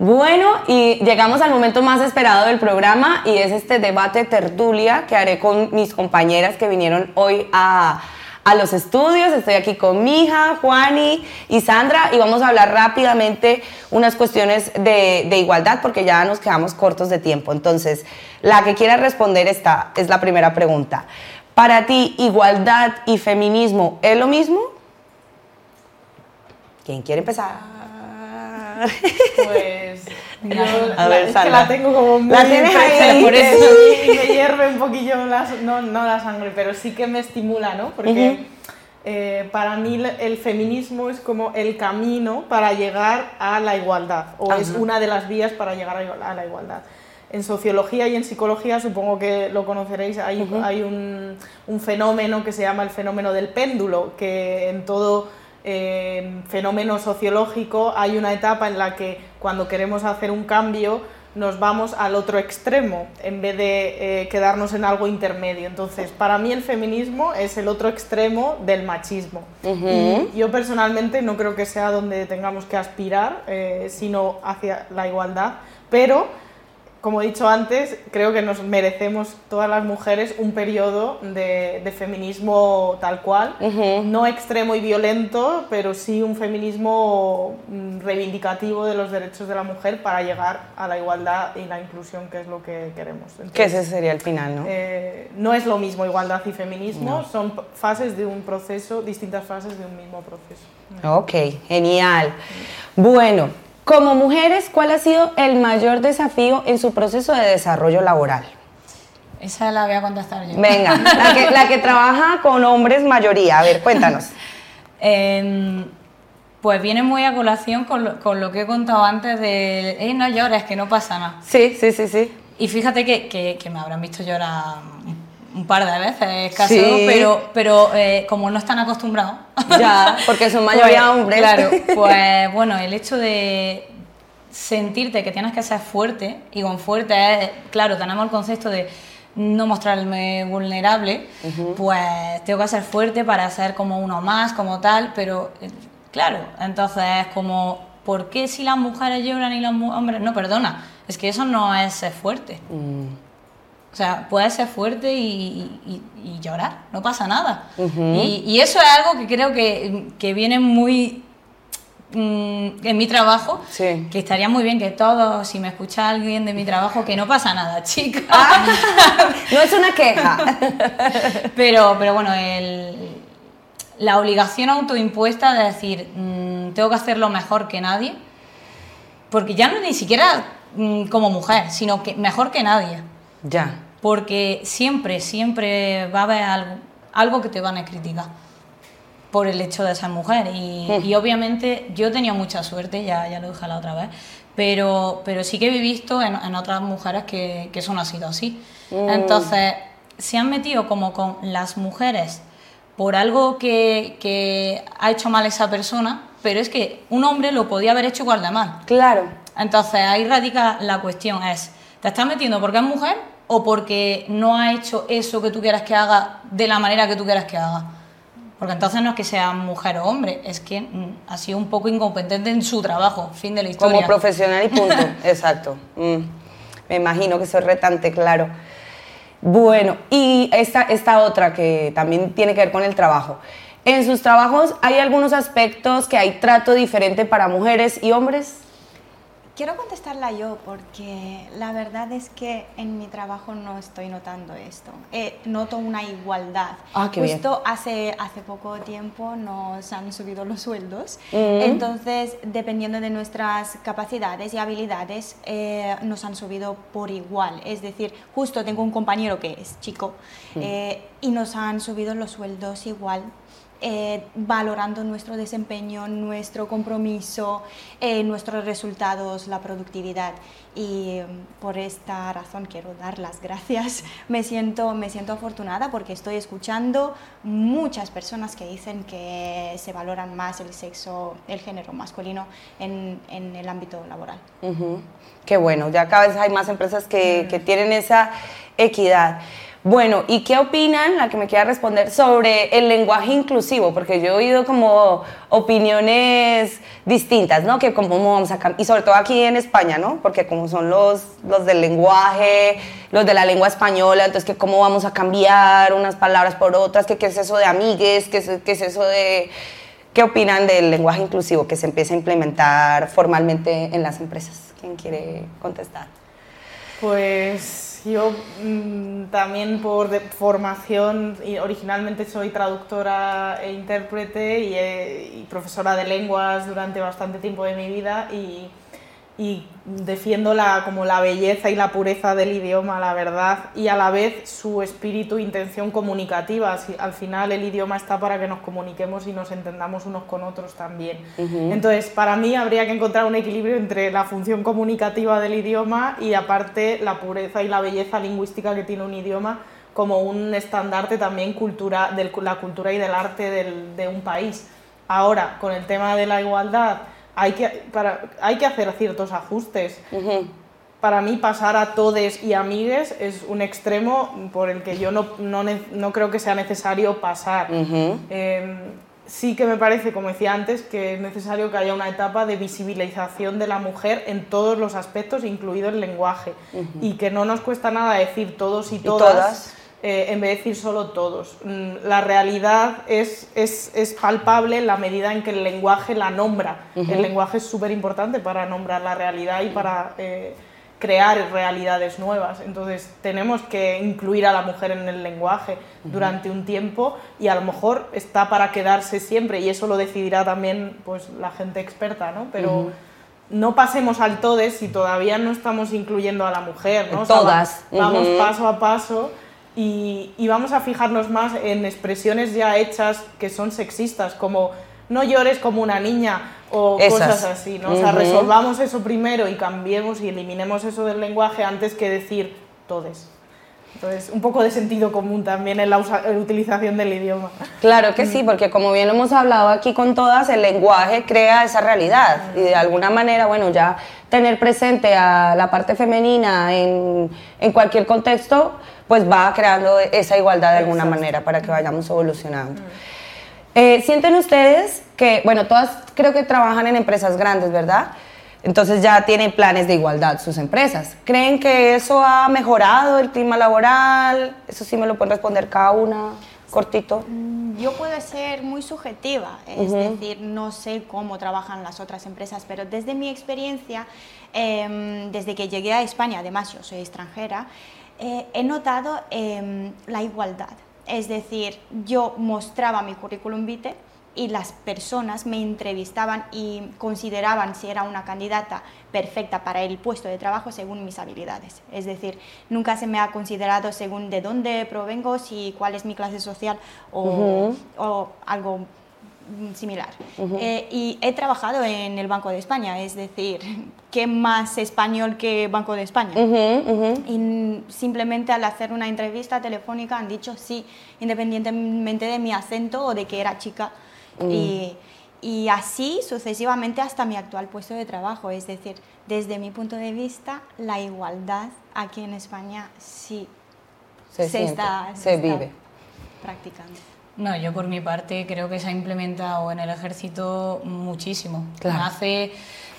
Bueno, y llegamos al momento más esperado del programa y es este debate tertulia que haré con mis compañeras que vinieron hoy a, a los estudios. Estoy aquí con mi hija, Juani y Sandra y vamos a hablar rápidamente unas cuestiones de, de igualdad porque ya nos quedamos cortos de tiempo. Entonces, la que quiera responder esta es la primera pregunta. Para ti, igualdad y feminismo es lo mismo? ¿Quién quiere empezar? Pues yo A la, ver, es que la tengo como muy La tienes ahí. por eso y me hierve un poquillo la, no, no la sangre, pero sí que me estimula, ¿no? Porque eh, para mí el- feminismo es como el camino para llegar a la igualdad o es una de las vías para llegar a la igualdad. En sociología y en psicología, supongo que lo conoceréis, hay, hay un, un fenómeno que se llama el fenómeno del péndulo, que en todo eh, fenómeno sociológico hay una etapa en la que cuando queremos hacer un cambio nos vamos al otro extremo en vez de eh, quedarnos en algo intermedio. Entonces, para mí el feminismo es el otro extremo del machismo. Y yo personalmente no creo que sea donde tengamos que aspirar, eh, sino hacia la igualdad, pero como he dicho antes, creo que nos merecemos todas las mujeres un periodo de, de feminismo tal cual, no extremo y violento, pero sí un feminismo mm, reivindicativo de los derechos de la mujer para llegar a la igualdad y la inclusión, que es lo que queremos. Que ese sería el final, ¿no? eh, no es lo mismo igualdad y feminismo, son fases de un proceso, distintas fases de un mismo proceso. Ok, genial. Bueno, como mujeres, ¿cuál ha sido el mayor desafío en su proceso de desarrollo laboral? Esa la voy a contestar yo. Venga, la que, la que trabaja con hombres mayoría. A ver, cuéntanos. Em, pues viene muy a colación con lo, con lo que he contado antes de, "Ey, no llores, que no pasa nada. Sí, sí, sí, sí. Y fíjate que, que- que me habrán visto llorar un- par de veces, casi, Sí. pero, pero eh, como no están acostumbrados. Ya, porque son mayoría pues, hombres. Claro, pues bueno, el hecho de sentirte que tienes que ser fuerte, y con fuerte es, claro, tenemos el concepto de no mostrarme vulnerable, pues tengo que ser fuerte para ser como uno más, como tal, pero eh, claro, entonces es como, ¿por qué si las mujeres lloran y los hombres no? Perdona, es que eso no es ser fuerte. O sea, puedes ser fuerte y, y- y llorar, no pasa nada. y, y eso es algo que creo que, que viene muy mm, en mi trabajo, Sí. que estaría muy bien que todos, si me escucha alguien de mi trabajo, que no pasa nada, chica. Ah. No es una queja. Pero, pero bueno, el- la obligación autoimpuesta de decir, mm, tengo que hacerlo mejor que nadie, porque ya no ni siquiera mm, como mujer, sino que mejor que nadie. Ya. Porque siempre, siempre va a haber algo, algo que te van a criticar por el hecho de ser mujer. Y, y obviamente yo tenido mucha suerte, ya, ya lo dije la otra vez, pero, pero sí que he visto en, en otras mujeres que, que eso no ha sido así. Entonces, se han metido como con las mujeres por algo que, que ha hecho mal esa persona, pero es que un hombre lo podía haber hecho igual de mal. Claro. Entonces ahí radica la cuestión, es, ¿te estás metiendo porque es mujer o porque no ha hecho eso que tú quieras que haga de la manera que tú quieras que haga? Porque entonces no es que sea mujer o hombre, es que mm, ha sido un poco incompetente en su trabajo, fin de la historia. Como profesional y punto. Exacto. Mm. Me imagino que soy retante, claro. Bueno, y esta, esta otra que también tiene que ver con el trabajo. En sus trabajos hay algunos aspectos que hay trato diferente para mujeres y hombres. Quiero contestarla yo porque la verdad es que en mi trabajo no estoy notando esto. Eh, noto una igualdad. Ah, qué bien. Justo hace, hace poco tiempo nos han subido los sueldos. Mm. Entonces, dependiendo de nuestras capacidades y habilidades, eh, nos han subido por igual. Es decir, justo tengo un compañero que es chico Mm. eh, y nos han subido los sueldos igual eh, valorando nuestro desempeño, nuestro compromiso, eh, nuestros resultados, la productividad. Y mm, por esta razón quiero dar las gracias. Me siento, me siento afortunada porque estoy escuchando muchas personas que dicen que se valoran más el sexo, el género masculino en, en el ámbito laboral. Ujú. Qué bueno, ya cada vez hay más empresas que, que tienen esa equidad. Bueno, ¿y qué opinan, la que me quiera responder, sobre el lenguaje inclusivo? Porque yo he oído como opiniones distintas, ¿no? Que cómo vamos a y sobre todo aquí en España, ¿no? Porque como son los, los del lenguaje, los de la lengua española, entonces que cómo vamos a cambiar unas palabras por otras, que qué es eso de amigues, qué es, qué es eso de... ¿Qué opinan del lenguaje inclusivo que se empieza a implementar formalmente en las empresas? ¿Quién quiere contestar? Pues yo mm, también por de- formación, originalmente soy traductora e intérprete y, eh, y profesora de lenguas durante bastante tiempo de mi vida y, y defiendo la, como la belleza y la pureza del idioma, la verdad, y a la vez su espíritu e intención comunicativa. Al final el idioma está para que nos comuniquemos y nos entendamos unos con otros también. Entonces, para mí habría que encontrar un equilibrio entre la función comunicativa del idioma y aparte la pureza y la belleza lingüística que tiene un idioma como un estandarte también cultura, de la cultura y del arte del- de un país. Ahora, con el tema de la igualdad, hay que, para, hay que hacer ciertos ajustes. Para mí pasar a todes y amigues es un extremo por el que yo no, no, no creo que sea necesario pasar. Eh, sí que me parece, como decía antes, que es necesario que haya una etapa de visibilización de la mujer en todos los aspectos, incluido el lenguaje, y que no nos cuesta nada decir todos y todas, todas. Eh, en vez de decir solo todos. Mm, La realidad es, es, es palpable en la medida en que el lenguaje la nombra. El lenguaje es súper importante para nombrar la realidad y para eh, crear realidades nuevas. Entonces tenemos que incluir a la mujer en el lenguaje durante un tiempo y a lo mejor está para quedarse siempre y eso lo decidirá también pues, la gente experta, ¿no? Pero no pasemos al todes si todavía no estamos incluyendo a la mujer, ¿no? O sea, va- Todas. vamos paso a paso y, y vamos a fijarnos más en expresiones ya hechas que son sexistas, como no llores como una niña o Esas. cosas así, ¿no? O sea, resolvamos eso primero y cambiemos y eliminemos eso del lenguaje antes que decir todes. Entonces, un poco de sentido común también en la, usa- en la utilización del idioma. Claro que sí, porque como bien lo hemos hablado aquí con todas, el lenguaje crea esa realidad y de alguna manera, bueno, ya tener presente a la parte femenina en, en cualquier contexto, pues va creando esa igualdad de alguna Exacto. manera para que vayamos evolucionando. Eh, ¿Sienten ustedes que, bueno, todas creo que trabajan en empresas grandes, ¿verdad? Entonces ya tienen planes de igualdad sus empresas. ¿Creen que eso ha mejorado el clima laboral? Eso sí me lo pueden responder cada una, cortito. Yo puedo ser muy subjetiva, es decir, no sé cómo trabajan las otras empresas, pero desde mi experiencia, em, desde que llegué a España, además yo soy extranjera, eh, he notado em, la igualdad. Es decir, yo mostraba mi currículum vitae y las personas me entrevistaban y consideraban si era una candidata perfecta para el puesto de trabajo según mis habilidades. Es decir, nunca se me ha considerado según de dónde provengo, si cuál es mi clase social o, o algo mm, similar. Eh, y he trabajado en el Banco de España, es decir, ¿qué más español que Banco de España? Ujú, ujú. Y n- simplemente al hacer una entrevista telefónica han dicho sí, independientemente de mi acento o de que era chica. Y, y así sucesivamente hasta mi actual puesto de trabajo. Es decir, desde mi punto de vista, la igualdad aquí en España sí Se siente, está, se está vive. practicando. No, yo por mi parte creo que se ha implementado en el ejército muchísimo. Claro. Hace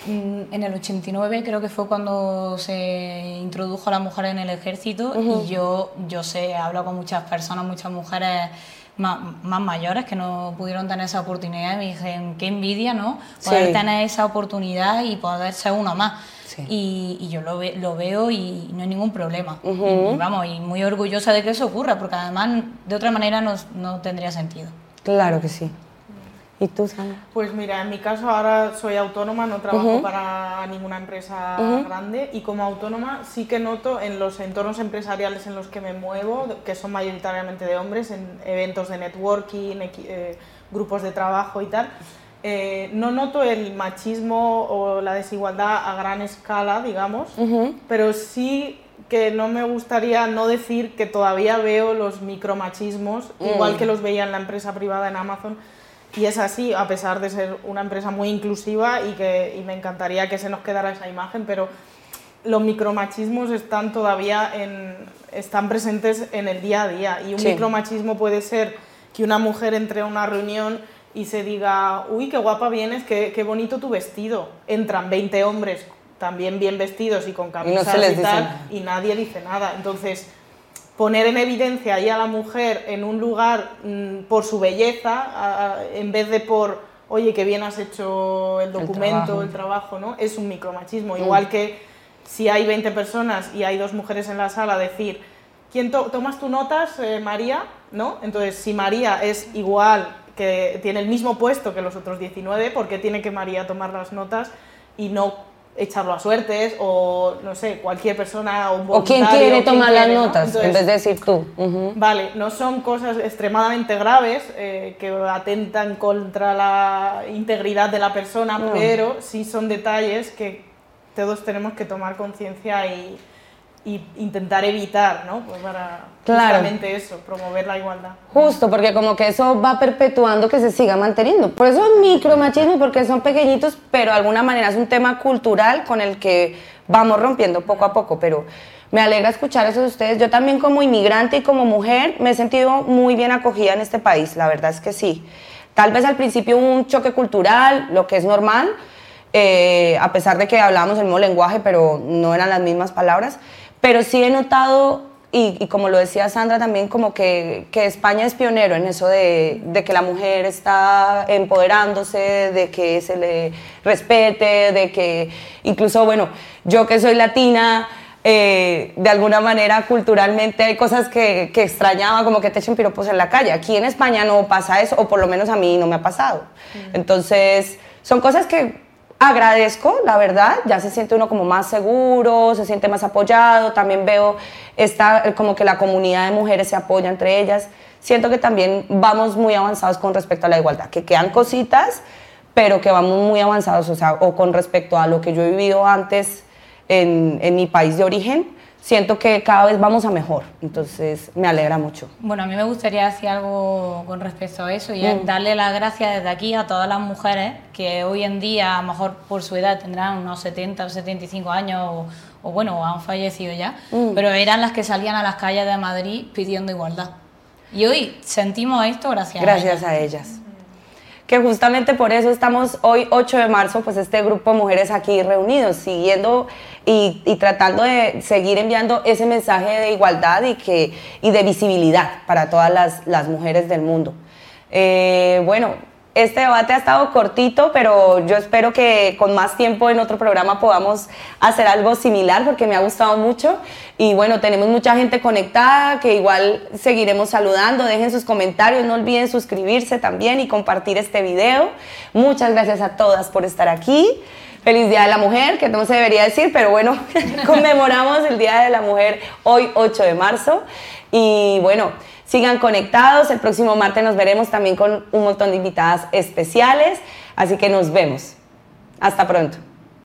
mm, en el 89 creo que fue cuando se introdujo la mujer en el ejército y yo yo sé, he hablado con muchas personas, muchas mujeres más, más mayores que no pudieron tener esa oportunidad y me dicen qué envidia, ¿no? Poder Sí. tener esa oportunidad y poder ser uno más. Sí. Y, y yo lo, ve- lo veo y no hay ningún problema. y, vamos, y muy orgullosa de que eso ocurra, porque además de otra manera no, no tendría sentido. Claro que sí. ¿Y tú, Sandra? Pues mira, en mi caso ahora soy autónoma, no trabajo para ninguna empresa grande y como autónoma sí que noto en los entornos empresariales en los que me muevo, que son mayoritariamente de hombres, en eventos de networking, equi- eh, grupos de trabajo y tal, eh, no noto el machismo o la desigualdad a gran escala, digamos, pero sí que no me gustaría no decir que todavía veo los micromachismos, igual que los veía en la empresa privada en Amazon, y es así, a pesar de ser una empresa muy inclusiva y que y me encantaría que se nos quedara esa imagen, pero los micromachismos están todavía en, están presentes en el día a día y un micromachismo puede ser que una mujer entre a una reunión y se diga, uy, qué guapa vienes, qué, qué bonito tu vestido. Entran 20 hombres también bien vestidos y con camisas y, tal, y nadie dice nada. Entonces, poner en evidencia ahí a la mujer en un lugar mm, por su belleza, en vez de por, oye, qué bien has hecho el documento, el trabajo, ¿no? Es un micromachismo. Mm. Igual que si hay 20 personas y hay dos mujeres en la sala, decir, ¿quién tomas tus notas, eh, María? ¿No? Entonces, si María es igual, que tiene el mismo puesto que los otros 19, ¿por qué tiene que María tomar las notas y no echarlo a suertes o no sé, cualquier persona o un O quién quiere tomar las notas en vez de decir tú. Vale, no son cosas extremadamente graves eh, que atentan contra la integridad de la persona, pero sí son detalles que todos tenemos que tomar conciencia y, y intentar evitar, ¿no? Pues para justamente eso, promover la igualdad. Justo, porque como que eso va perpetuando que se siga manteniendo. Por eso es micromachismo, porque son pequeñitos, pero de alguna manera es un tema cultural con el que vamos rompiendo poco a poco, pero me alegra escuchar eso de ustedes. Yo también como inmigrante y como mujer me he sentido muy bien acogida en este país, la verdad es que sí. Tal vez al principio hubo un choque cultural, lo que es normal, eh, a pesar de que hablábamos el mismo lenguaje, pero no eran las mismas palabras. Pero sí he notado, y, como lo decía Sandra también, como que, que España es pionero en eso de, de, que la mujer está empoderándose, de que se le respete, de que incluso, bueno, yo que soy latina, eh, de alguna manera culturalmente hay cosas que, que, extrañaba, como que te echen piropos en la calle. Aquí en España no pasa eso, o por lo menos a mí no me ha pasado. Mm. Entonces, son cosas que agradezco, la verdad, ya se siente uno como más seguro, se siente más apoyado, también veo esta, como que la comunidad de mujeres se apoya entre ellas. Siento que también vamos muy avanzados con respecto a la igualdad, que quedan cositas, pero que vamos muy avanzados, o sea, o con respecto a lo que yo he vivido antes en, en mi país de origen, siento que cada vez vamos a mejor. Entonces me alegra mucho. Bueno, a mí me gustaría decir algo con respecto a eso y es mm. darle las gracias desde aquí a todas las mujeres que hoy en día, a lo mejor por su edad, tendrán unos 70 o 75 años o, bueno, han fallecido ya, mm. pero eran las que salían a las calles de Madrid pidiendo igualdad. Y hoy sentimos esto gracias, gracias a ellas. A ellas que justamente por eso estamos hoy 8 de marzo, pues este grupo de mujeres aquí reunidos, siguiendo y, tratando de seguir enviando ese mensaje de igualdad y, que, y de visibilidad para todas las, las mujeres del mundo. Eh, bueno, este debate ha estado cortito, pero yo espero que con más tiempo en otro programa podamos hacer algo similar porque me ha gustado mucho. Y bueno, tenemos mucha gente conectada que igual seguiremos saludando. Dejen sus comentarios, no olviden suscribirse también y compartir este video. Muchas gracias a todas por estar aquí. Feliz Día de la Mujer, que no se debería decir, pero bueno, conmemoramos el Día de la Mujer hoy 8 de marzo. Y bueno, Sigan conectados, el próximo martes nos veremos también con un montón de invitadas especiales, así que nos vemos. Hasta pronto.